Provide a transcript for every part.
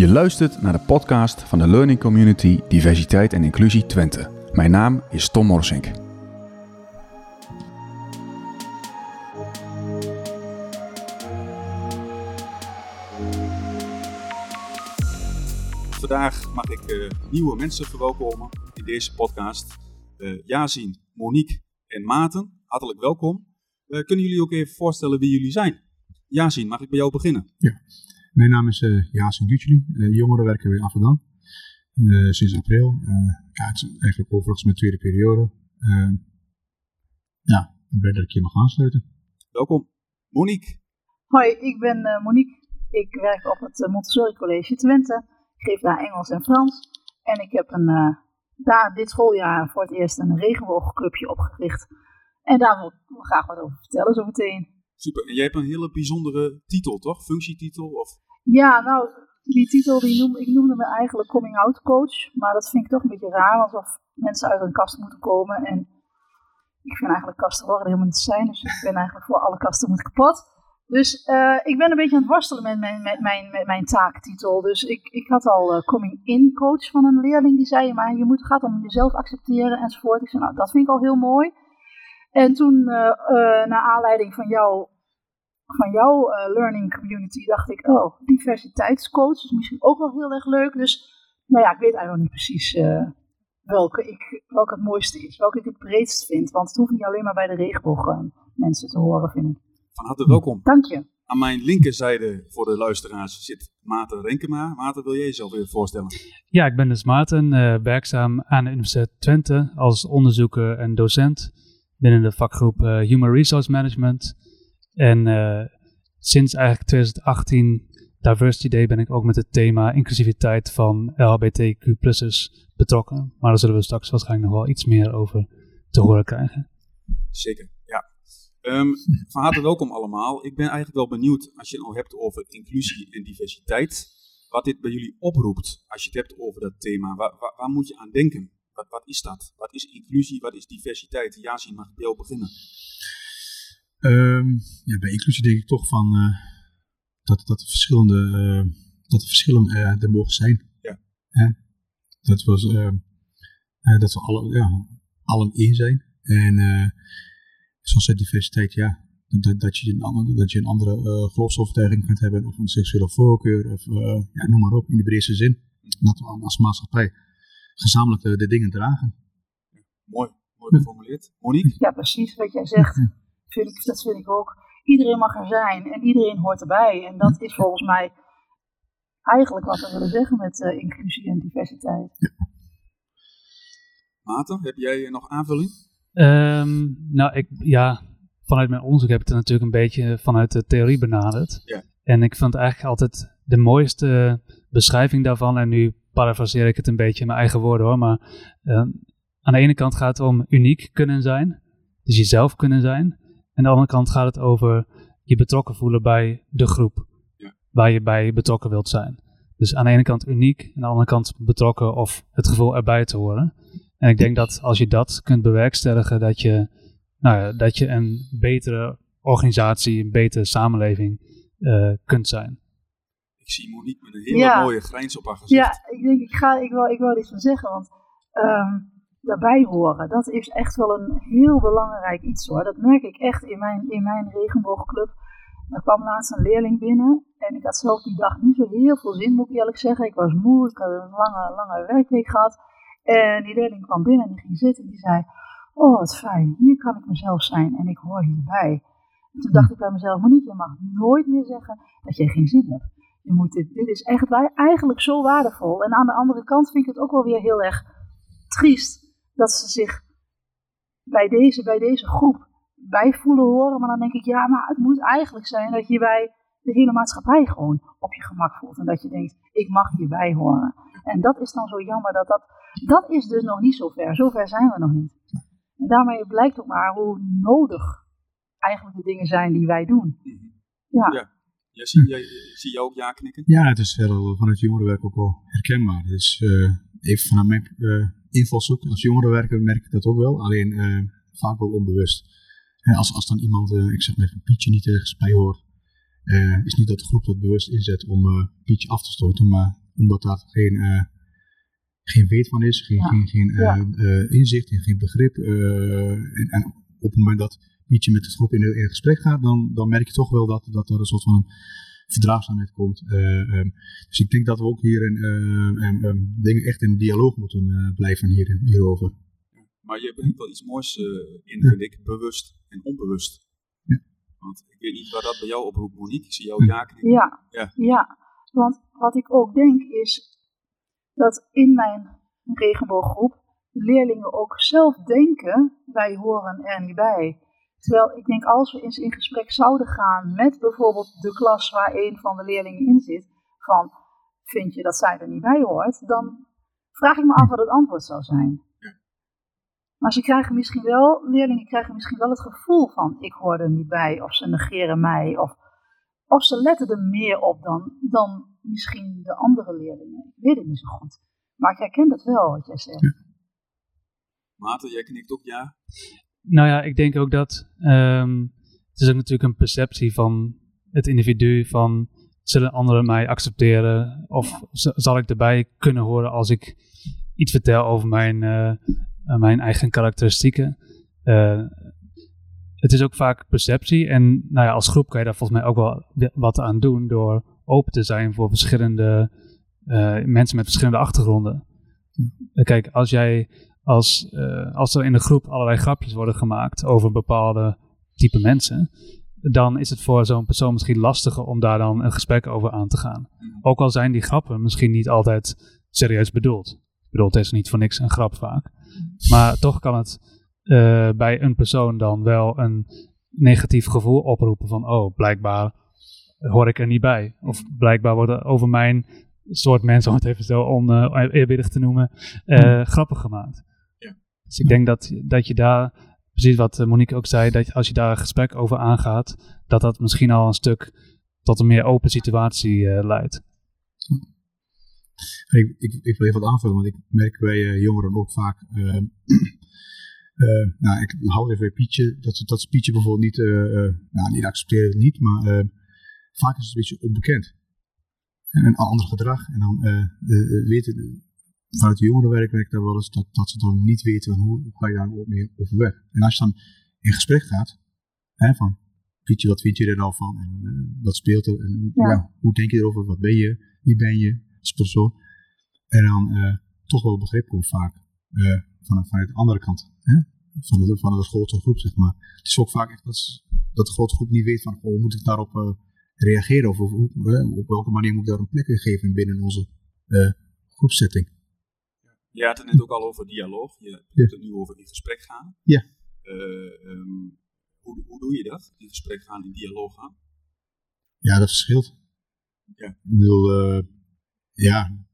Je luistert naar de podcast van de Learning Community Diversiteit en Inclusie Twente. Mijn naam is Tom Morsink. Vandaag mag ik uh, nieuwe mensen verwelkomen in deze podcast. Uh, Yazin, Monique en Maarten, hartelijk welkom. Uh, kunnen jullie ook even voorstellen wie jullie zijn? Yazin, mag ik bij jou beginnen? Ja, mijn naam is uh, Yasin Gutjeli, uh, jongerenwerker bij Afghanistan. Uh, sinds april. ja, het is eigenlijk overigens mijn tweede periode. ja, ik ben dat ik hier mag aansluiten. Welkom. Monique. Hoi, ik ben Monique. Ik werk op het Montessori College Twente. Ik geef daar Engels en Frans. En ik heb een, daar dit schooljaar voor het eerst een regenboogclubje opgericht. En daar wil ik graag wat over vertellen zo meteen. Super. En jij hebt een hele bijzondere titel, toch? Functietitel? Of? Ja, nou, die titel, die noem, ik noemde me eigenlijk coming out coach. Maar dat vind ik toch een beetje raar, alsof mensen uit een kast moeten komen. En ik vind eigenlijk kasten horen helemaal niet zijn. Dus ik ben eigenlijk voor alle kasten moet kapot. Dus uh, ik ben een beetje aan het worstelen met mijn, met mijn, met mijn taaktitel. Dus ik, ik had al uh, coming in coach van een leerling die zei, maar je moet, gaat om jezelf accepteren enzovoort. Ik zei, nou dat vind ik al heel mooi. En toen, uh, naar aanleiding van, jou, van jouw uh, learning community, dacht ik, oh, diversiteitscoach is misschien ook wel heel erg leuk. Dus, nou ja, ik weet eigenlijk nog niet precies welke, ik, welke het mooiste is, welke ik het breedst vind. Want het hoeft niet alleen maar bij de regenboog mensen te horen, vind ik. Van harte welkom. Dank je. Aan mijn linkerzijde voor de luisteraars zit Maarten Renkema. Maarten, wil jij jezelf even voorstellen? Ja, ik ben dus Maarten, werkzaam aan de Universiteit Twente als onderzoeker en docent binnen de vakgroep uh, Human Resource Management. En uh, sinds eigenlijk 2018 Diversity Day ben ik ook met het thema inclusiviteit van LHBTQ+'ers betrokken. Maar daar zullen we straks waarschijnlijk nog wel iets meer over te horen krijgen. Zeker, ja. Um, van harte welkom allemaal. Ik ben eigenlijk wel benieuwd als je het nou hebt over inclusie en diversiteit. Wat dit bij jullie oproept als je het hebt over dat thema. Waar, waar, moet je aan denken? Wat, wat, is dat? Wat is inclusie? Wat is diversiteit? Yasin, mag ik bij jou beginnen? Um, ja, bij inclusie denk ik toch van uh, dat, dat er verschillende uh, dat er verschillen uh, er mogen zijn. Ja. Dat, was, ehm, dat we alle, ja, allen één zijn. En zoals de diversiteit, ja, dat, dat, je een andere, dat je een andere geloofsovertuiging kunt hebben of een seksuele voorkeur of ja, noem maar op in de breedste zin. Dat we als maatschappij gezamenlijk de, de dingen dragen. Mooi, mooi geformuleerd. Monique? Ja, precies wat jij zegt. Vind ik, dat vind ik ook. Iedereen mag er zijn en iedereen hoort erbij. En dat is volgens mij eigenlijk wat we willen zeggen met uh, inclusie en diversiteit. Ja. Maarten, heb jij nog aanvulling? Um, nou, ik, ja, vanuit mijn onderzoek heb ik het natuurlijk een beetje vanuit de theorie benaderd. Ja. En ik vond eigenlijk altijd de mooiste beschrijving daarvan, en nu parafraseer ik het een beetje in mijn eigen woorden hoor, maar uh, aan de ene kant gaat het om uniek kunnen zijn, dus jezelf kunnen zijn. En aan de andere kant gaat het over je betrokken voelen bij de groep ja. waar je bij betrokken wilt zijn. Dus aan de ene kant uniek, aan de andere kant betrokken of het gevoel erbij te horen. En ik denk dat als je dat kunt bewerkstelligen, dat je, nou ja, dat je een betere organisatie, een betere samenleving uh, kunt zijn. Ik zie Monique met een hele ja. mooie grijns op haar gezicht. Ja, ik denk, ik, ga, ik, wil, ik wil er iets van zeggen, want um, daarbij horen, dat is echt wel een heel belangrijk iets hoor. Dat merk ik echt in mijn, in mijn regenboogclub. Er kwam laatst een leerling binnen en ik had zelf die dag niet zo heel veel zin, moet ik eerlijk zeggen. Ik was moe, ik had een lange, lange werkweek gehad. En die leerling kwam binnen en die ging zitten en die zei, oh wat fijn, hier kan ik mezelf zijn en ik hoor hierbij. En toen dacht ik bij mezelf, Monique, je mag nooit meer zeggen dat je geen zin hebt. Je moet dit, dit is echt eigenlijk zo waardevol. En aan de andere kant vind ik het ook wel weer heel erg triest dat ze zich bij deze, bij deze groep bij voelen horen. Maar dan denk ik, ja, maar het moet eigenlijk zijn dat je bij de hele maatschappij gewoon op je gemak voelt. En dat je denkt, ik mag hierbij horen. En dat is dan zo jammer dat dat, dat is dus nog niet zo ver. Zover zijn we nog niet. En daarmee blijkt ook maar hoe nodig eigenlijk de dingen zijn die wij doen. Ja. Ja, zie, jij, zie je ook ja knikken? Ja, het is wel vanuit jongerenwerk ook wel herkenbaar. Dus uh, even vanuit mijn uh, invalshoek als jongerenwerker merk ik dat ook wel. Alleen uh, vaak wel onbewust. En als, als dan iemand, ik zeg maar even, Pietje niet ergens bij hoort, is niet dat de groep dat bewust inzet om Pietje af te stoten, maar omdat daar geen, uh, geen weet van is, geen, geen, geen uh, inzicht en geen begrip. En, en, op het moment dat Pietje met de groep in, in gesprek gaat, dan, dan merk je toch wel dat, dat er een soort van verdraagzaamheid komt. Um, dus ik denk dat we ook hier in, um, dingen echt in dialoog moeten blijven hier, hierover. Maar je brengt wel iets moois in, vind ik, bewust en onbewust. Want ik weet niet waar dat bij jou oproept, Monique. Ik zie jou ja Ja, ja. ja, want wat ik ook denk is dat in mijn regenbooggroep leerlingen ook zelf denken, wij horen er niet bij. Terwijl ik denk, als we eens in gesprek zouden gaan met bijvoorbeeld de klas waar een van de leerlingen in zit, van vind je dat zij er niet bij hoort, dan vraag ik me af wat het antwoord zou zijn. Maar ze krijgen misschien wel, leerlingen krijgen misschien wel het gevoel van ik hoor er niet bij, of ze negeren mij, of, of ze letten er meer op dan, dan misschien de andere leerlingen. Ik weet het niet zo goed. Maar ik herken dat wel, wat jij zegt. Maarten, jij knikt ook ja? Nou ja, ik denk ook dat um, het is ook natuurlijk een perceptie van het individu van zullen anderen mij accepteren of zal ik erbij kunnen horen als ik iets vertel over mijn, uh, mijn eigen karakteristieken. Uh, het is ook vaak perceptie en nou ja, als groep kan je daar volgens mij ook wel wat aan doen door open te zijn voor verschillende uh, mensen met verschillende achtergronden. Kijk, als jij als, uh, als er in de groep allerlei grapjes worden gemaakt over bepaalde type mensen, dan is het voor zo'n persoon misschien lastiger om daar dan een gesprek over aan te gaan. Ook al zijn die grappen misschien niet altijd serieus bedoeld. Ik bedoel, het is niet voor niks een grap vaak. Maar toch kan het uh, bij een persoon dan wel een negatief gevoel oproepen van, oh, blijkbaar hoor ik er niet bij. Of blijkbaar worden over mijn soort mensen, om het even zo oneerbiedig te noemen, uh, grappen gemaakt. Dus ik denk dat, dat je daar, precies wat Monique ook zei, dat als je daar een gesprek over aangaat, dat dat misschien al een stuk tot een meer open situatie uh, leidt. Ik, ik, wil even wat aanvullen, want ik merk bij uh, jongeren ook vaak. Nou, ik hou even bij Pietje, dat, dat Pietje bijvoorbeeld niet, nou, niet accepteren, niet, maar vaak is het een beetje onbekend. En een ander gedrag. En dan weten, vanuit de jongerenwerk werkt daar wel eens dat, dat ze dan niet weten hoe, hoe ga je daar mee overweg. En als je dan in gesprek gaat, hè, van Pietje, wat vind je er nou van? En uh, wat speelt er? En ja. hoe denk je erover? Wat ben je? Wie ben je als persoon? En dan uh, toch wel begrip komt vaak uh, van, vanuit de andere kant. Hè? Van, de, van de grote groep, zeg maar. Het is ook vaak echt dat, dat de grote groep niet weet van, hoe moet ik daarop reageren? Of, op welke manier moet ik daar een plek in geven binnen onze groepsetting? Je had het net ook al over dialoog. Je hebt het nu over in gesprek gaan. Ja. Uh, um, hoe, hoe doe je dat? In gesprek gaan, in dialoog gaan? Ja, dat verschilt. Ja. Ik bedoel, uh, ja,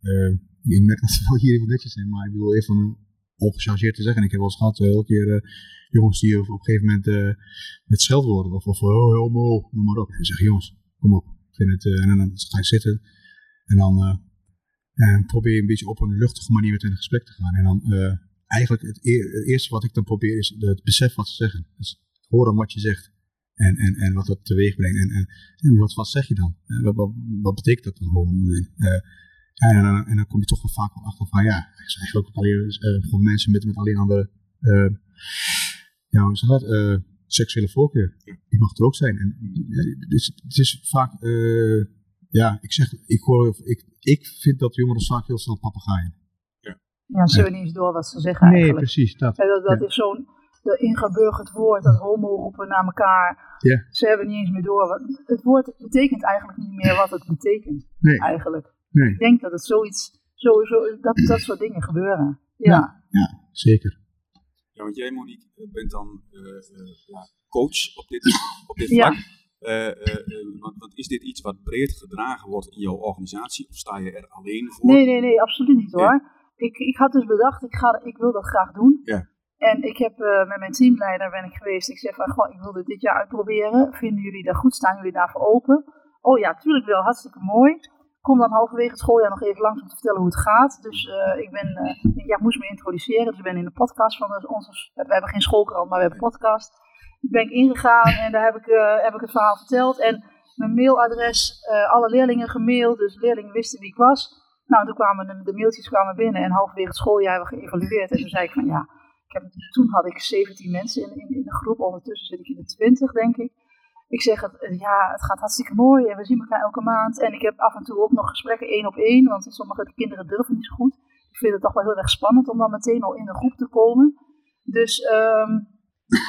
ik merk dat ze wel hier even netjes zijn, maar ik bedoel even ongechargeerd te zeggen. Ik heb wel eens gehad, elke keer jongens die op, een gegeven moment met scheldwoorden of, of oh, homo, noem maar op. En zeg jongens, kom op. Ik vind het, uh, en dan ga je zitten en dan uh, en probeer je een beetje op een luchtige manier met in een gesprek te gaan. En dan uh, eigenlijk het, eerste wat ik dan probeer is het besef wat ze zeggen. Dus horen wat je zegt en, en, en wat dat teweeg brengt. En, en, en wat, wat zeg je dan? Wat, wat, wat, betekent dat dan gewoon? en, dan, en dan kom je toch wel vaak wel achter van ja, het is eigenlijk ook alleen, gewoon mensen met, met alleen andere, ja, hoe zeg dat? seksuele voorkeur. Die mag er ook zijn. En, het, is, het is vaak, ja, ik zeg, ik, hoor, ik, ik vind dat jongeren vaak heel snel papegaaien. Ja, ja ze hebben niet eens door wat ze zeggen nee, eigenlijk. precies. Dat, dat, dat is zo'n ingeburgerd woord, dat homo roepen naar elkaar. Ja. Ze hebben niet eens meer door. Wat, het woord betekent eigenlijk niet meer wat het betekent. Nee. Eigenlijk. Nee. Ik denk dat het zoiets, sowieso, dat dat soort dingen gebeuren. Ja, ja, ja zeker. Ja, want jij, Monique, eh, bent dan uh, uh, coach op dit, op dit vlak. Ja. Want, want, is dit iets wat breed gedragen wordt in jouw organisatie? Of sta je er alleen voor? Nee, nee, nee, absoluut niet hoor. Ik, ik had dus bedacht, ik, ga, ik wil dat graag doen. Ja. En ik heb met mijn teamleider ben ik geweest. Ik zeg van, goh, ik wil dit dit jaar uitproberen. Vinden jullie dat goed? Staan jullie daarvoor open? Oh ja, tuurlijk wel, hartstikke mooi kom dan halverwege het schooljaar nog even langs om te vertellen hoe het gaat. Dus uh, ik ben, uh, ja, moest me introduceren. Dus ik ben in de podcast van onze, we hebben geen schoolkrant, maar we hebben een podcast. Daar ben ik ingegaan en daar heb ik, uh, heb ik het verhaal verteld. En mijn mailadres, alle leerlingen gemaild, dus leerlingen wisten wie ik was. Nou, toen kwamen de, mailtjes kwamen binnen en halverwege het schooljaar hebben we geëvalueerd. En toen zei ik van ja, ik heb, toen had ik 17 mensen in, in, in de groep. Ondertussen zit ik in de 20, denk ik. Ik zeg, het, ja, het gaat hartstikke mooi en we zien elkaar elke maand. En ik heb af en toe ook nog gesprekken één op één, want sommige kinderen durven niet zo goed. Ik vind het toch wel heel erg spannend om dan meteen al in de groep te komen. Dus ehm,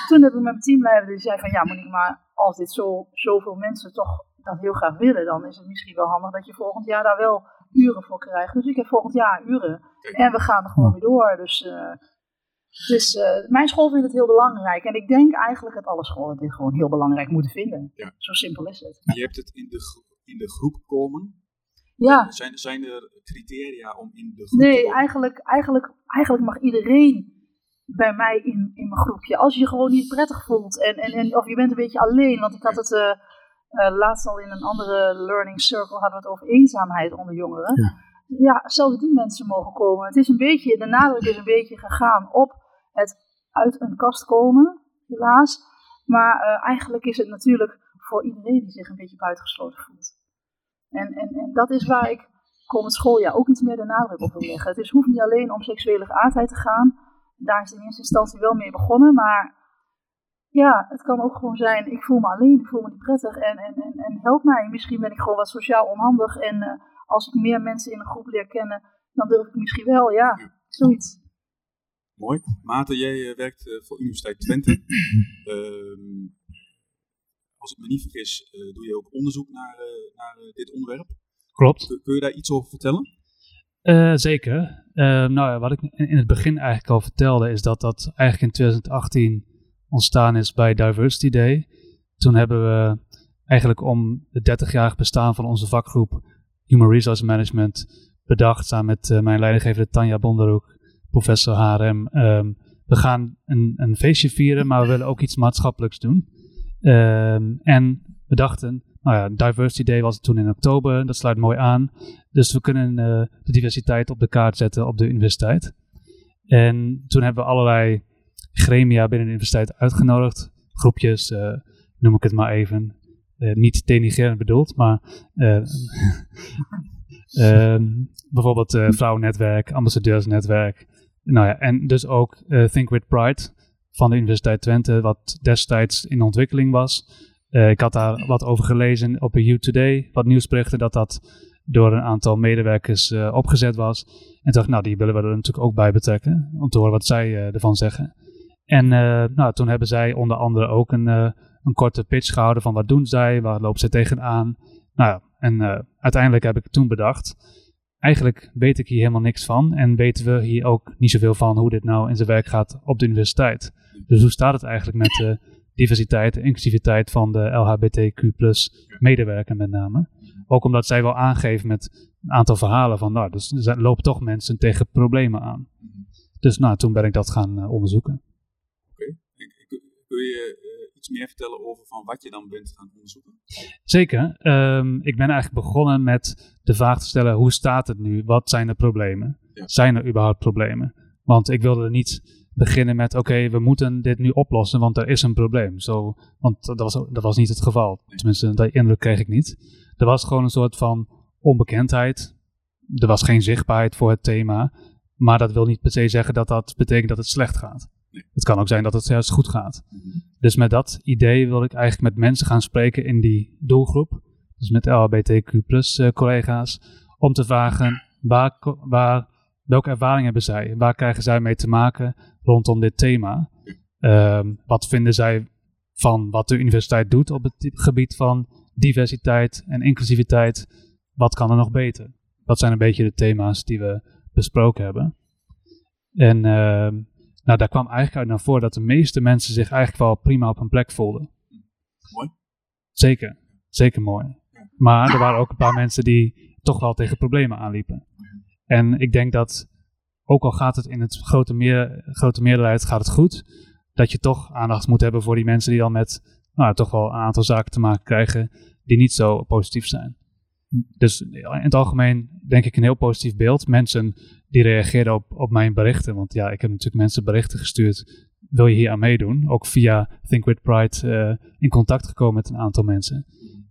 toen heb ik met mijn teamleider die zei van, ja Monique, maar als dit zo, zoveel mensen toch dat heel graag willen, dan is het misschien wel handig dat je volgend jaar daar wel uren voor krijgt. Dus ik heb volgend jaar uren. En we gaan er gewoon weer door. Dus, uh, dus uh, mijn school vindt het heel belangrijk. En ik denk eigenlijk dat alle scholen dit gewoon heel belangrijk moeten vinden. Ja. Zo simpel is het. Je hebt het in de, in de groep komen. Ja. Zijn, zijn er criteria om in de groep te Nee, komen? eigenlijk, eigenlijk, eigenlijk mag iedereen bij mij in, in mijn groepje. Als je je gewoon niet prettig voelt en, en, en of je bent een beetje alleen. Want ik had het uh, uh, laatst al in een andere learning circle hadden we het over eenzaamheid onder jongeren. Ja. ja, zelfs die mensen mogen komen. Het is een beetje, de nadruk is een beetje gegaan op het uit een kast komen, helaas. Maar uh, eigenlijk is het natuurlijk voor iedereen die zich een beetje buitengesloten voelt. En, en, en dat is waar ik komend schooljaar ook iets meer de nadruk op wil leggen. Het is, hoeft niet alleen om seksuele geaardheid te gaan. Daar is in eerste instantie wel mee begonnen, maar ja, het kan ook gewoon zijn, ik voel me alleen, ik voel me niet prettig en, en, en, en help mij. Misschien ben ik gewoon wat sociaal onhandig en uh, als ik meer mensen in een groep leer kennen, dan durf ik misschien wel, ja, zoiets. Mooi. Maarten, jij uh, werkt uh, voor Universiteit Twente. Ehm, als ik me niet vergis, doe je ook onderzoek naar, naar dit onderwerp. Klopt. Kun, kun, je daar iets over vertellen? Zeker. nou ja, wat ik in het begin eigenlijk al vertelde, is dat dat eigenlijk in 2018 ontstaan is bij Diversity Day. Toen hebben we eigenlijk om het 30-jarig bestaan van onze vakgroep Human Resource Management bedacht, samen met uh, mijn leidinggever Tanja Bonderhoek, professor HRM. Um, we gaan een, een, feestje vieren, maar we willen ook iets maatschappelijks doen. Um, en we dachten, nou Diversity Day was het toen in oktober, dat sluit mooi aan. Dus we kunnen uh, de diversiteit op de kaart zetten op de universiteit. En toen hebben we allerlei gremia binnen de universiteit uitgenodigd. Groepjes, uh, noem ik het maar even. Uh, niet denigrerend bedoeld, maar uh, bijvoorbeeld vrouwennetwerk, ambassadeursnetwerk. Nou ja, en dus ook Think with Pride van de Universiteit Twente, wat destijds in ontwikkeling was. Ik had daar wat over gelezen op You Today, wat nieuwsberichten dat dat door een aantal medewerkers opgezet was. En dacht, nou, die willen we er natuurlijk ook bij betrekken, om te horen wat zij ervan zeggen. En nou, toen hebben zij onder andere ook een, een korte pitch gehouden van wat doen zij, waar lopen ze tegenaan. Nou ja, en uiteindelijk heb ik toen bedacht, eigenlijk weet ik hier helemaal niks van en weten we hier ook niet zoveel van hoe dit nou in zijn werk gaat op de universiteit. Dus hoe staat het eigenlijk met diversiteit en inclusiviteit van de LHBTQ plus medewerker met name. Ook omdat zij wel aangeven met een aantal verhalen van, nou, dus er lopen toch mensen tegen problemen aan. Dus nou, toen ben ik dat gaan onderzoeken. Kun je uh, iets meer vertellen over van wat je dan bent gaan onderzoeken? Zeker. Um, ik ben eigenlijk begonnen met de vraag te stellen: hoe staat het nu? Wat zijn de problemen? Ja. Zijn er überhaupt problemen? Want ik wilde niet beginnen met: oké, we moeten dit nu oplossen, want er is een probleem. Zo, want dat was, dat was niet het geval. Tenminste, dat indruk kreeg ik niet. Er was gewoon een soort van onbekendheid. Er was geen zichtbaarheid voor het thema. Maar dat wil niet per se zeggen dat dat betekent dat het slecht gaat. Het kan ook zijn dat het juist goed gaat. Dus met dat idee wil ik eigenlijk met mensen gaan spreken in die doelgroep. Dus met LHBTQ uh, collega's. Om te vragen waar, welke ervaring hebben zij? Waar krijgen zij mee te maken rondom dit thema? Um, wat vinden zij van wat de universiteit doet op het gebied van diversiteit en inclusiviteit? Wat kan er nog beter? Dat zijn een beetje de thema's die we besproken hebben. En uh, nou, daar kwam eigenlijk uit naar voren dat de meeste mensen zich eigenlijk wel prima op hun plek voelden. Mooi. Zeker, zeker mooi. Maar er waren ook een paar mensen die toch wel tegen problemen aanliepen. En ik denk dat, ook al gaat het in het grote, meer, grote meerderheid gaat het goed, dat je toch aandacht moet hebben voor die mensen die dan met nou, toch wel een aantal zaken te maken krijgen die niet zo positief zijn. Dus in het algemeen denk ik een heel positief beeld. Mensen die reageerden op, op mijn berichten. Want ja, ik heb natuurlijk mensen berichten gestuurd. Wil je hier aan meedoen? Ook via Think With Pride uh, in contact gekomen met een aantal mensen.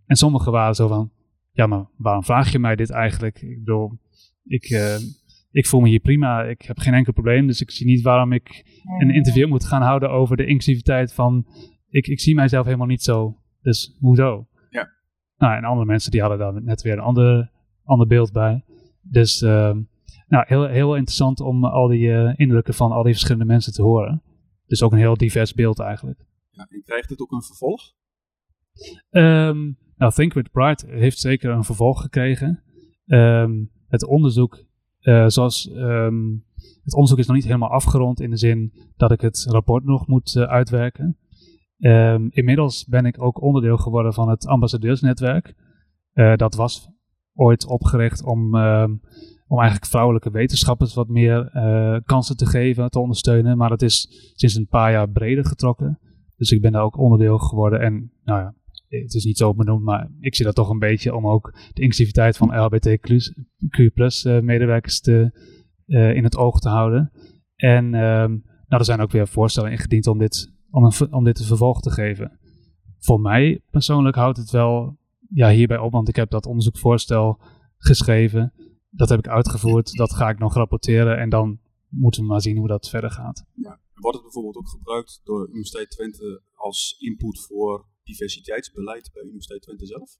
En sommigen waren zo van, ja maar waarom vraag je mij dit eigenlijk? Ik bedoel, Ik, eh, ik voel me hier prima. Ik heb geen enkel probleem. Dus ik zie niet waarom ik een interview moet gaan houden over de inclusiviteit van... Ik, ik zie mijzelf helemaal niet zo. Dus hoezo? Ja. Nou, en andere mensen die hadden daar net weer een ander, ander beeld bij. Dus ehm, nou, heel, heel interessant om al die eh, indrukken van al die verschillende mensen te horen. Dus ook een heel divers beeld eigenlijk. Ja, en krijgt het ook een vervolg? Ehm, nou, Think with Pride heeft zeker een vervolg gekregen. Ehm, het onderzoek, eh, zoals ehm, het onderzoek is nog niet helemaal afgerond in de zin dat ik het rapport nog moet uh, uitwerken. inmiddels ben ik ook onderdeel geworden van het ambassadeursnetwerk. Uh, dat was ooit opgericht om, om eigenlijk vrouwelijke wetenschappers wat meer kansen te geven, te ondersteunen. Maar dat is sinds een paar jaar breder getrokken. Dus ik ben daar ook onderdeel geworden. En nou ja, het is niet zo benoemd, maar ik zie dat toch een beetje om ook de inclusiviteit van LHBTQ plus uh, medewerkers te, uh, in het oog te houden. En um, nou, er zijn ook weer voorstellen ingediend om dit, om, een, om dit een vervolg te geven. Voor mij persoonlijk houdt het wel ja, hierbij op, want ik heb dat onderzoekvoorstel geschreven. Dat heb ik uitgevoerd, dat ga ik nog rapporteren en dan moeten we maar zien hoe dat verder gaat. Ja. Wordt het bijvoorbeeld ook gebruikt door Universiteit Twente als input voor diversiteitsbeleid bij Universiteit Twente zelf?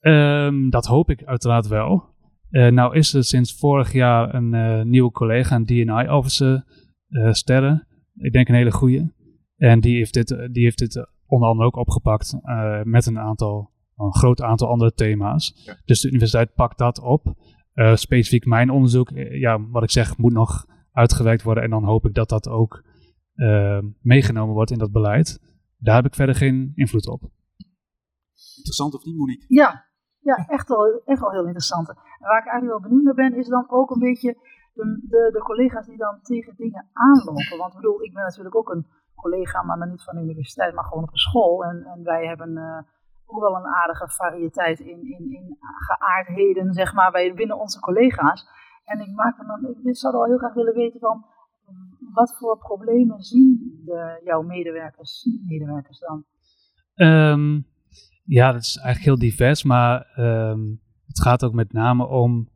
Um, dat hoop ik uiteraard wel. Uh, nou is er sinds vorig jaar een uh, nieuwe collega, een DNI-officer, uh, Sterren. Ik denk een hele goede. En die heeft dit, die heeft dit onder andere ook opgepakt met een aantal, een groot aantal andere thema's. Ja. Dus de universiteit pakt dat op. specifiek mijn onderzoek, ja, wat ik zeg, moet nog uitgewerkt worden. En dan hoop ik dat dat ook meegenomen wordt in dat beleid. Daar heb ik verder geen invloed op. Interessant of niet, Monique? Ja, ja echt, wel, echt wel heel interessant. En waar ik eigenlijk wel benieuwd naar ben, is dan ook een beetje de, de, de collega's die dan tegen dingen aanlopen. Want ik bedoel, ik ben natuurlijk ook een collega, maar dan niet van de universiteit, maar gewoon op een school. En, en wij hebben uh, ook wel een aardige variëteit in, in, in geaardheden, zeg maar, bij, binnen onze collega's. En ik, maak me dan, ik zou wel heel graag willen weten van, wat voor problemen zien de, jouw medewerkers, medewerkers dan? Um, ja, dat is eigenlijk heel divers, maar um, het gaat ook met name om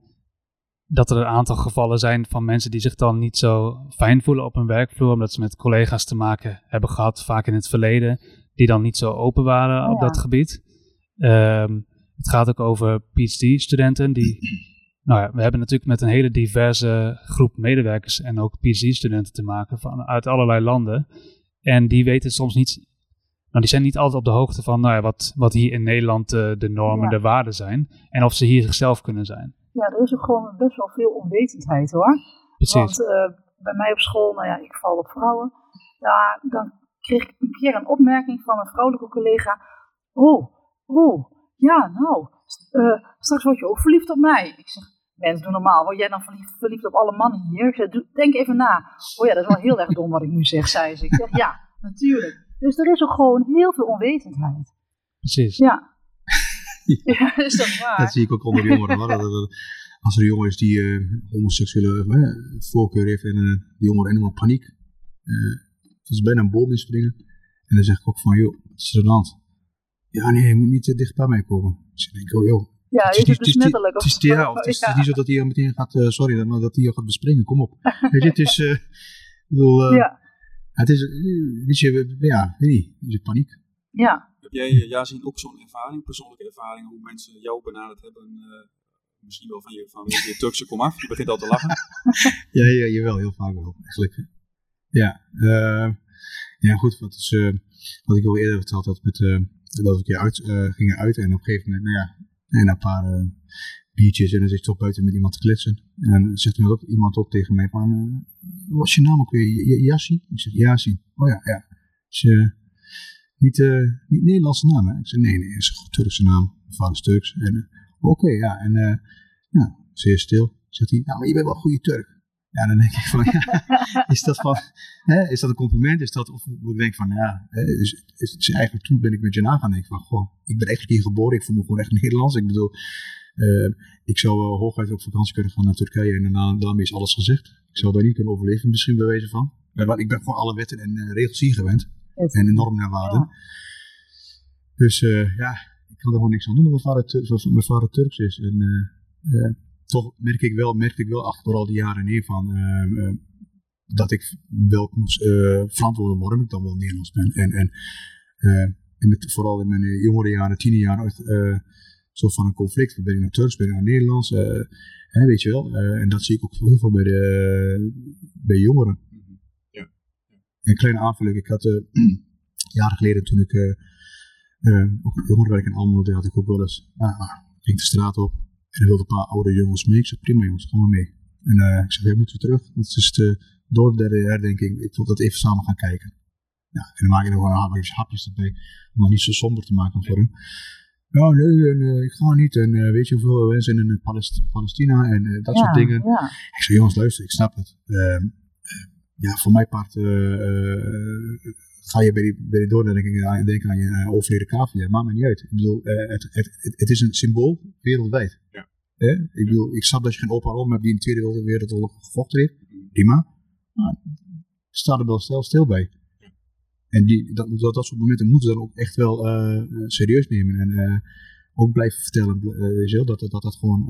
dat er een aantal gevallen zijn van mensen die zich dan niet zo fijn voelen op hun werkvloer, omdat ze met collega's te maken hebben gehad, vaak in het verleden, die dan niet zo open waren op oh dat gebied. Um, het gaat ook over PhD-studenten die nou ja, we hebben natuurlijk met een hele diverse groep medewerkers en ook PhD-studenten te maken van, uit allerlei landen. En die weten soms niet, nou die zijn niet altijd op de hoogte van nou ja, wat, wat hier in Nederland uh, de normen, de waarden zijn. En of ze hier zichzelf kunnen zijn. Ja, er is ook gewoon best wel veel onwetendheid hoor. Precies. Want uh, bij mij op school, nou ja, ik val op vrouwen. Ja, dan kreeg ik een keer een opmerking van een vrouwelijke collega. Oh, oh, ja, nou, uh, straks word je ook verliefd op mij. Ik zeg, Mensen doen normaal. Word jij dan verliefd, verliefd op alle mannen hier? Denk even na. Oh ja, dat is wel heel erg dom wat ik nu zeg, zei ze. Ik zeg, ja, natuurlijk. Dus er is ook gewoon heel veel onwetendheid. Precies. Ja. ja, is dat waar? Dat zie ik ook onder jongeren. Hoor. Als er een jongen is die uh, homoseksuele uh, voorkeur heeft en uh, die jongeren helemaal paniek. dat is bijna een boom inspringen. En dan zeg ik ook van, joh, wat is er aan de hand? Ja, nee, je moet niet te dicht bij mij komen. Dus ik denk, oh joh, ja, is het besmettelijk? Het is, ja, of het is, niet zo dat hij meteen gaat, uh, sorry, maar dat hij gaat bespringen, kom op. Weet je, het is, uh, ik bedoel, uh, ja. Het is, weet je, ja, weet niet, is het paniek. Ja. Heb jij, ja, zien ook zo'n ervaring, persoonlijke ervaring, hoe mensen jou benaderd hebben, misschien wel van je, van je Turkse kom af, je begint al te lachen. ja, ja, jawel, heel vaak wel, eigenlijk. Ja, ja goed, wat, is, wat ik al eerder verteld had, met, dat we een keer uit, gingen uit en op een gegeven moment, nou ja, en een paar uh, biertjes en dan zit je toch buiten met iemand te kletsen. En dan zegt iemand iemand ook tegen mij van, uh, wat is je naam ook weer? Yassi? Ik zeg, Yassi. Oh ja, ja. Is, uh, niet, niet Nederlandse naam, hè? Ik zeg, nee, nee, is een Turkse naam. Mijn vader is Turks. En oké, ja. En ja, zeer stil. Zegt hij, nou, maar je bent wel een goede Turk. Ja, dan denk ik van, ja, is dat van, hè, is dat een compliment? Is dat, of ik denk van, ja, is, is, is, eigenlijk toen ben ik met je na gaan denken van, goh, ik ben echt hier geboren, ik voel me gewoon echt Nederlands. Ik bedoel, uh, ik zou uh, hooguit op vakantie kunnen gaan naar Turkije en daarna, daarmee is alles gezegd. Ik zou daar niet kunnen overleven misschien bij wijze van. Maar ik ben gewoon alle wetten en uh, regels hier gewend. En normen en waarden. Ja. Dus ja, ik kan er gewoon niks aan doen dat mijn vader, mijn vader Turks is. En toch merk ik wel, merk ik wel achter al die jaren heen van ehm, dat ik wel moest verantwoorden waarom ik dan wel Nederlands ben. En, en, en met, vooral in mijn jongere jaren, tienerjaren, uh, soort van een conflict. Ben ik nou Turks, ben ik nou Nederlands? Hè, weet je wel. en dat zie ik ook heel veel bij, de, bij jongeren. Ja. Een kleine aanvulling. Ik had jaren geleden toen ik ook jongerenwerk in Almelo had ik ook wel eens, uh, ging de straat op en er wilden een paar oude jongens mee. Ik zei, prima jongens, kom maar mee. En uh, ik zei, we moeten we terug. Dat is de, door de derde herdenking, ik wil dat even samen gaan kijken. Ja, en dan maak je nog wel een paar hapjes erbij, om het niet zo somber te maken voor hem. Ja, nee, en, uh, ik ga niet. En uh, weet je hoeveel mensen in Palest Palestina en dat ja, soort dingen. Ja. Ik zei, jongens, luister, ik snap het. Ehm, ja, voor mijn part ga je bij die, bij die denken aan je uh, overleden cavia. Maakt me niet uit. Ik bedoel, uh, het, het, het, is een symbool wereldwijd. Ja. Eh? Ik bedoel, ik snap dat je geen opa om hebt die in de Tweede Wereldoorlog gevochten heeft. Prima. Maar sta er wel stil, stil bij. En die, dat, dat, dat soort momenten moeten ze dan ook echt wel uh, serieus nemen. En ook blijven vertellen, uh, dat, dat dat gewoon,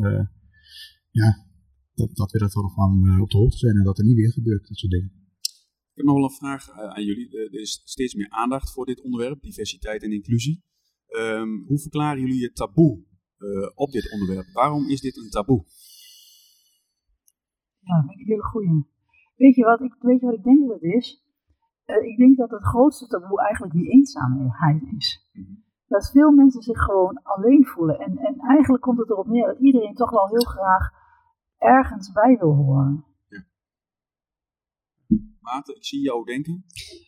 ja, dat, dat we ervan op de hoogte zijn en dat er niet weer gebeurt, dat soort dingen. Ik heb nog wel een vraag eh, aan jullie. Er is steeds meer aandacht voor dit onderwerp, diversiteit en inclusie. Um, hoe verklaren jullie het taboe uh, op dit onderwerp? Waarom is dit een taboe? Ja, dat vind ik een hele goeie. Weet je wat ik, weet je wat ik denk dat het is? Uh, ik denk dat het grootste taboe eigenlijk die eenzaamheid is. Mm -hmm. Dat veel mensen zich gewoon alleen voelen. En, en eigenlijk komt het erop neer dat iedereen toch wel heel graag ergens bij wil horen. Ik zie jou denken.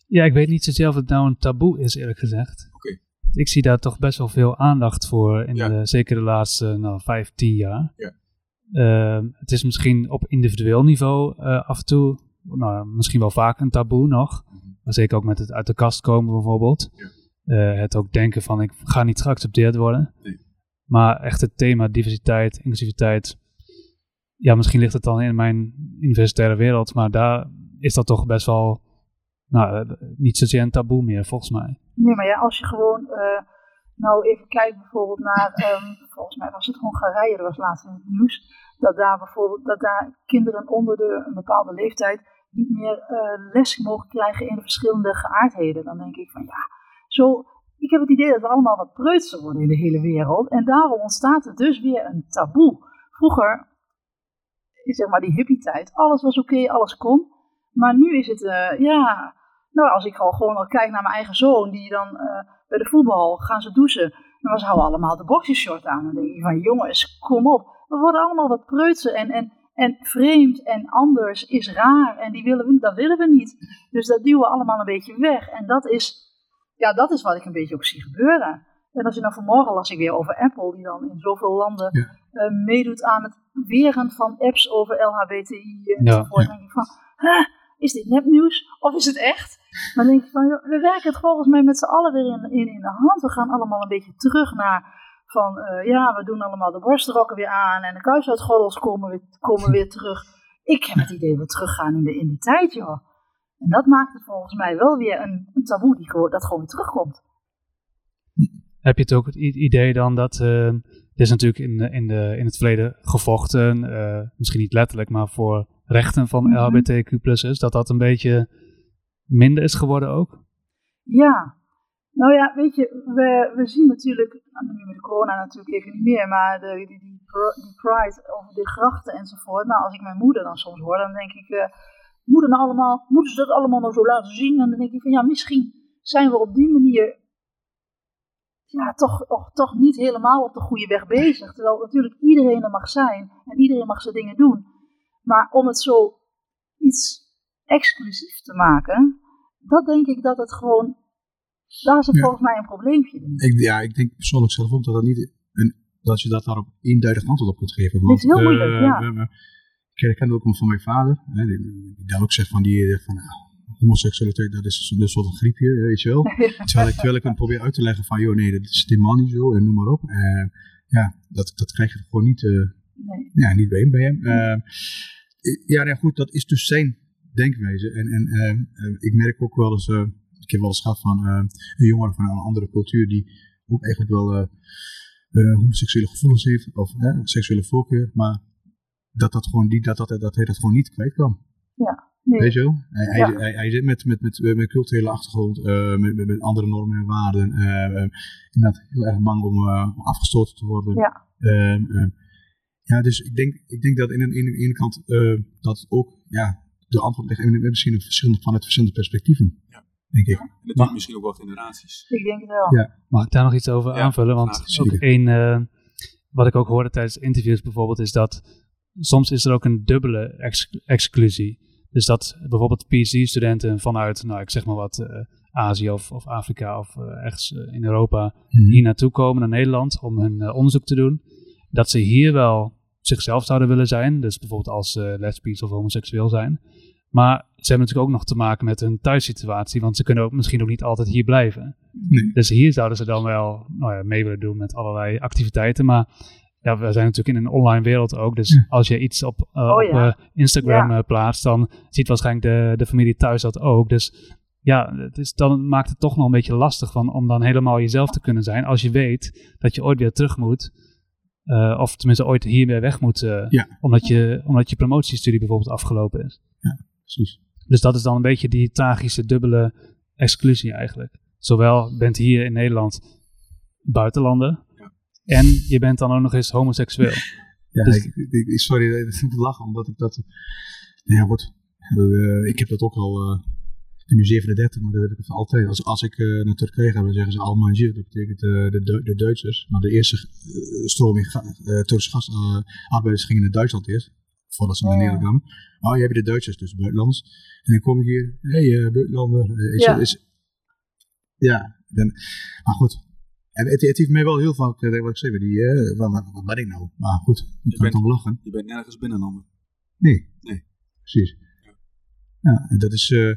Ja, ik weet niet zozeer of het nou een taboe is, eerlijk gezegd. Oké. Ik zie daar toch best wel veel aandacht voor, in de, zeker de laatste nou, vijf, tien jaar. Ja. Uh, het is misschien op individueel niveau uh, af en toe, nou, misschien wel vaak een taboe nog. Mm -hmm. Maar zeker ook met het uit de kast komen bijvoorbeeld. Ja. Uh, het ook denken van ik ga niet geaccepteerd worden. Nee. Maar echt het thema diversiteit, inclusiviteit. Ja, misschien ligt het dan in mijn universitaire wereld, maar daar is dat toch best wel nou, eh, niet zozeer een taboe meer, volgens mij. Nee, maar ja, als je gewoon, uh, nou even kijkt bijvoorbeeld naar, um, volgens mij was het Hongarije, dat was laatst in het nieuws, dat daar bijvoorbeeld, dat daar kinderen onder de, een bepaalde leeftijd niet meer uh, les mogen krijgen in de verschillende geaardheden. Dan denk ik van ja, zo, ik heb het idee dat we allemaal wat preutser worden in de hele wereld. En daarom ontstaat er dus weer een taboe. Vroeger, zeg maar die hippie tijd, alles was oké, alles kon. Maar nu is het, uh, ja, nou als ik al gewoon al kijk naar mijn eigen zoon, die dan uh, bij de voetbal gaan ze douchen. Dan ze houden allemaal de boxershort aan. Dan denk ik van jongens, kom op. We worden allemaal wat preutsen en, en, en vreemd en anders is raar. En die willen we, dat willen we niet. Dus dat duwen we allemaal een beetje weg. En dat is, ja, dat is wat ik een beetje ook zie gebeuren. En als je nou vanmorgen las ik weer over Apple, die dan in zoveel landen uh, meedoet aan het weren van apps over LHBTI enzovoort. Ja, ja. denk ik van, is dit nepnieuws of is het echt? Maar denk ik van, we werken het volgens mij met z'n allen weer in, in, de hand. We gaan allemaal een beetje terug naar van, uh, ja, we doen allemaal de borstrokken weer aan en de kruisuitgordels komen weer, komen weer terug. Ik heb het idee dat we teruggaan in de, in de tijd, joh. En dat maakt het volgens mij wel weer een, een taboe die gewoon, dat gewoon weer terugkomt. Heb je het ook het idee dan dat, uh, dit is natuurlijk in, in, de, in het verleden gevochten, misschien niet letterlijk, maar voor rechten van mm LHBTQ is, dat dat een beetje minder is geworden ook? Ja, nou ja, weet je, we, we zien natuurlijk, nou, nu met de corona natuurlijk even niet meer, maar de, die, die, die pride over de grachten enzovoort. Nou, als ik mijn moeder dan soms hoor, dan denk ik, uh, moeten, nou allemaal, moeten ze dat allemaal nog zo laten zien? En dan denk ik van ja, misschien zijn we op die manier ja, toch, toch, toch niet helemaal op de goede weg bezig. Terwijl natuurlijk iedereen er mag zijn en iedereen mag zijn dingen doen. Maar om het zo iets exclusief te maken, dat denk ik dat het gewoon, daar is het volgens mij een probleempje in. Ik, ja, ik denk persoonlijk zelf ook dat, dat, niet een, dat je dat daarop eenduidig antwoord op kunt geven. Want, het is heel moeilijk, uh, ja. ik ken het ook van mijn vader, hè, die, die ook zegt van, die, van nou, homoseksualiteit, dat is een soort een griepje, weet je wel. terwijl, ik, terwijl ik hem probeer uit te leggen van, joh, nee, dat is helemaal niet zo, en noem maar op. Uh, ja, dat, dat krijg je gewoon niet, uh, nee. ja, niet bij hem. Bij hem. Uh, ja, ja, goed, dat is dus zijn denkwijze. En, en uh, ik merk ook wel eens, uh, ik heb wel eens gehad van uh, een jongen van een andere cultuur die ook eigenlijk wel homoseksuele gevoelens heeft, of seksuele voorkeur, maar dat, dat, gewoon, die, dat, dat, dat hij dat gewoon niet kwijt kan. Ja, nee. Weet je wel? Hij, Ja. hij, hij, hij zit met, met, met, met culturele achtergrond, eh, met, met, andere normen en waarden. eh, eh, inderdaad heel erg bang om eh, om afgestoten te worden. Ja. Ja, dus ik denk, ik denk dat in een, in een, ene kant eh, dat ook ja, de antwoord ligt in, misschien op verschillende, vanuit verschillende perspectieven. Ja. Denk ik. En natuurlijk misschien ook wel generaties. Ik denk het wel. Ja. Mag ik daar nog iets over Ja, aanvullen? Want graag, ook één, eh, wat ik ook hoorde tijdens interviews bijvoorbeeld, is dat soms is er ook een dubbele ex- exclusie. Dus dat bijvoorbeeld PhD-studenten vanuit, nou ik zeg maar wat, eh, Azië of, of Afrika of ergens in Europa Mhm. hier naartoe komen naar Nederland om hun onderzoek te doen. Dat ze hier wel zichzelf zouden willen zijn. Dus bijvoorbeeld als ze lesbisch of homoseksueel zijn. Maar ze hebben natuurlijk ook nog te maken met hun thuissituatie. Want ze kunnen ook misschien ook niet altijd hier blijven. Nee. Dus hier zouden ze dan wel nou ja, mee willen doen met allerlei activiteiten. Maar ja, we zijn natuurlijk in een online wereld ook. Dus Ja. als je iets op, eh, Oh op ja. eh, Instagram Ja. eh, plaatst, dan ziet waarschijnlijk de, de familie thuis dat ook. Dus ja, het is, dan maakt het toch nog een beetje lastig van, om dan helemaal jezelf te kunnen zijn. Als je weet dat je ooit weer terug moet. Eh, of tenminste ooit hier weer weg moet. eh, Ja. omdat, je, omdat je promotiestudie bijvoorbeeld afgelopen is. Precies. Dus dat is dan een beetje die tragische dubbele exclusie eigenlijk. Zowel bent hier in Nederland buitenlander. Ja. En je bent dan ook nog eens homoseksueel. Ja, Dus- ik, ik, sorry, ik vind het lachen, omdat ik dat... Ja, goed. Eh, ik heb dat ook al... ik ben nu 37, maar dat heb ik altijd. Als, als ik eh, naar Turkije ga, dan zeggen ze Almancı. Dat betekent eh, de, de Duitsers. Maar de eerste eh, stroming ga- eh, Turkse gastarbeiders gingen naar Duitsland eerst. Voordat ze naar Ja. Nederland kwamen. Oh, je hebt de Duitsers, dus buitenlanders. En dan kom ik hier. Hé, hey, eh, buitenlander. is, Ja. is, ja, dan, maar goed. En het, het heeft mij wel heel vaak, eh, wat ik zei, die, eh, wat, wat, wat ben ik nou? Maar goed, ik kan bent- toch lachen. Je bent nergens binnenlander. Nee. Nee. Precies. Ja, en dat is, eh,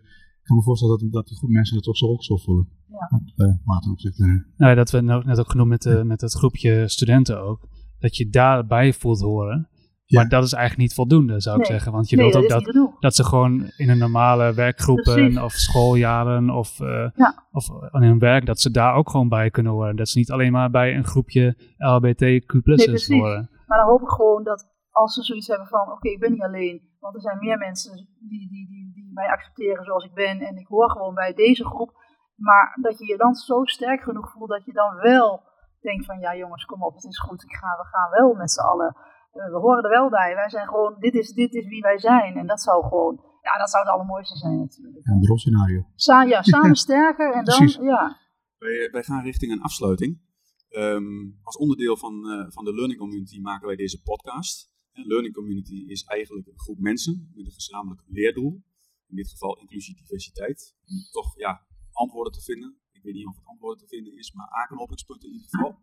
kan me voorstellen dat, dat die groep mensen dat toch zo ook zo voelen. Ja. Wat uh, Maarten ook zegt. Nou, dat we nou net ook genoemd met, eh, met het groepje studenten ook. Dat je daarbij voelt horen. Ja. Maar dat is eigenlijk niet voldoende, zou ik Nee. zeggen. Want je nee, wilt dat ook dat, dat ze gewoon in een normale werkgroepen Precies. of schooljaren of, eh, Ja. of in hun werk, dat ze daar ook gewoon bij kunnen horen. Dat ze niet alleen maar bij een groepje LHBTQ precies. horen. Maar dan hoop ik gewoon dat als ze zoiets hebben van, oké, ik ben niet alleen. Want er zijn meer mensen die, die, die, die mij accepteren zoals ik ben. En ik hoor gewoon bij deze groep. Maar dat je je dan zo sterk genoeg voelt dat je dan wel denkt van, ja jongens, kom op, het is goed. Ik ga, we gaan wel met z'n allen. eh, we horen er wel bij. Wij zijn gewoon, dit is, dit is wie wij zijn. En dat zou gewoon, ja, dat zou het allermooiste zijn natuurlijk. een droomscenario. Sa ja, samen sterker en dan, ja. Wij, wij gaan richting een afsluiting. Ehm, als onderdeel van, eh, van de Learning Community maken wij deze podcast. Een Learning Community is eigenlijk een groep mensen met een gezamenlijk leerdoel. In dit geval inclusie diversiteit. Om toch ja, antwoorden te vinden. Ik weet niet of het antwoorden te vinden is, maar aanknopingspunten in ieder geval.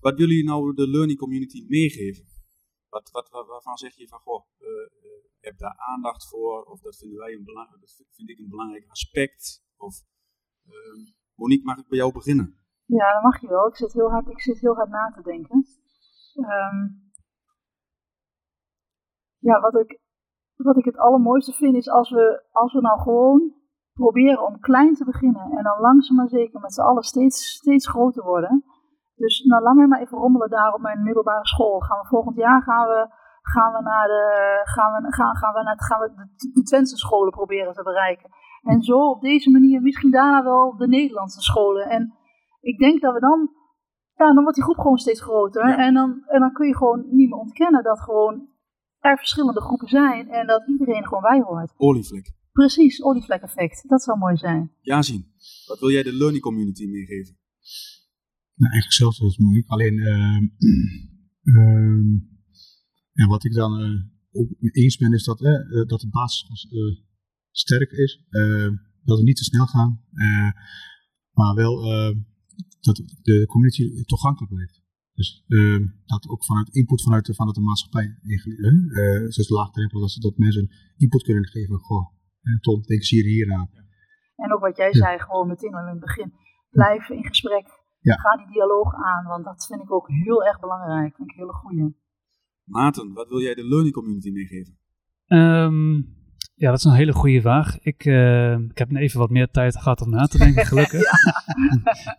Wat willen jullie nou de Learning Community meegeven? Wat, wat, waarvan zeg je van, goh, eh, eh, heb daar aandacht voor? Of dat vinden wij een dat vind ik een belangrijk aspect? Of ehm, Monique, mag ik bij jou beginnen? Ja, dat mag je wel. Ik zit heel hard, ik zit heel hard na te denken. Ehm, ja, wat ik, wat ik het allermooiste vind is als we, als we nou gewoon proberen om klein te beginnen en dan langzaam maar zeker met z'n allen steeds, steeds groter worden. Dus nou, laat mij maar even rommelen daar op mijn middelbare school. Gaan we volgend jaar gaan we, gaan we naar de, gaan we, gaan, gaan we naar, gaan we de, de Twentse scholen proberen te bereiken. En zo op deze manier misschien daarna wel de Nederlandse scholen. En ik denk dat we dan, ja, dan wordt die groep gewoon steeds groter. Ja. En, dan, en dan kun je gewoon niet meer ontkennen dat gewoon er verschillende groepen zijn en dat iedereen gewoon bij hoort. Olievlek. Precies, olievlek-effect. Dat zou mooi zijn. Yazin, wat wil jij de Learning Community meegeven? Nou, eigenlijk hetzelfde als Monique. Alleen, ehm, ehm, ja, wat ik dan eh, ook mee eens ben, is dat, eh, eh, dat de basis eh, sterk is. eh, dat we niet te snel gaan. eh, maar wel eh, dat de community toegankelijk blijft. Dus ehm, dat ook vanuit input vanuit de, vanuit de maatschappij, eh, eh, zoals laagdrempel, dat, ze- dat mensen input kunnen geven. Goh, Tom, denk eens hier, hier aan. En ook wat jij Ja. zei, gewoon meteen al in het begin. Blijf in gesprek. Ja. Ga die dialoog aan, want dat vind ik ook heel erg belangrijk. Vind ik een hele goeie. Maarten, wat wil jij de Learning Community meegeven? Ehm, ja, dat is een hele goede vraag. Ik, eh, ik heb even wat meer tijd gehad om na te denken, gelukkig.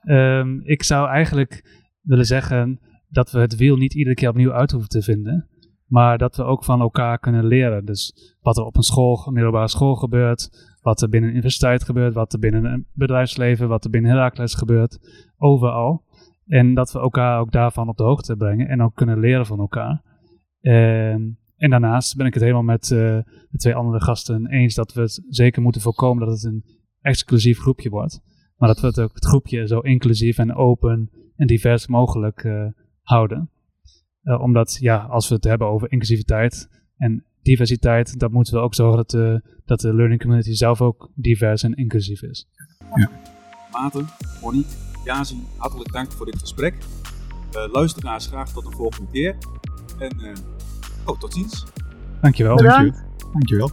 Ehm, ik zou eigenlijk willen zeggen dat we het wiel niet iedere keer opnieuw uit hoeven te vinden. maar dat we ook van elkaar kunnen leren. Dus wat er op een school, een middelbare school gebeurt, wat er binnen een universiteit gebeurt, wat er binnen een bedrijfsleven, wat er binnen Herakles gebeurt, overal. En dat we elkaar ook daarvan op de hoogte brengen en ook kunnen leren van elkaar. En, en daarnaast ben ik het helemaal met uh, de twee andere gasten eens dat we het zeker moeten voorkomen dat het een exclusief groepje wordt. Maar dat we het ook het groepje zo inclusief en open en divers mogelijk uh, houden. Uh, omdat ja, als we het hebben over inclusiviteit en diversiteit, dan moeten we ook zorgen dat de, dat de learning community zelf ook divers en inclusief is. Ja. Maarten, Monique, Yazi, hartelijk dank voor dit gesprek. Uh, luisteraars, graag tot de volgende keer. En uh, oh, tot ziens. Dankjewel. Bedankt. Dankjewel.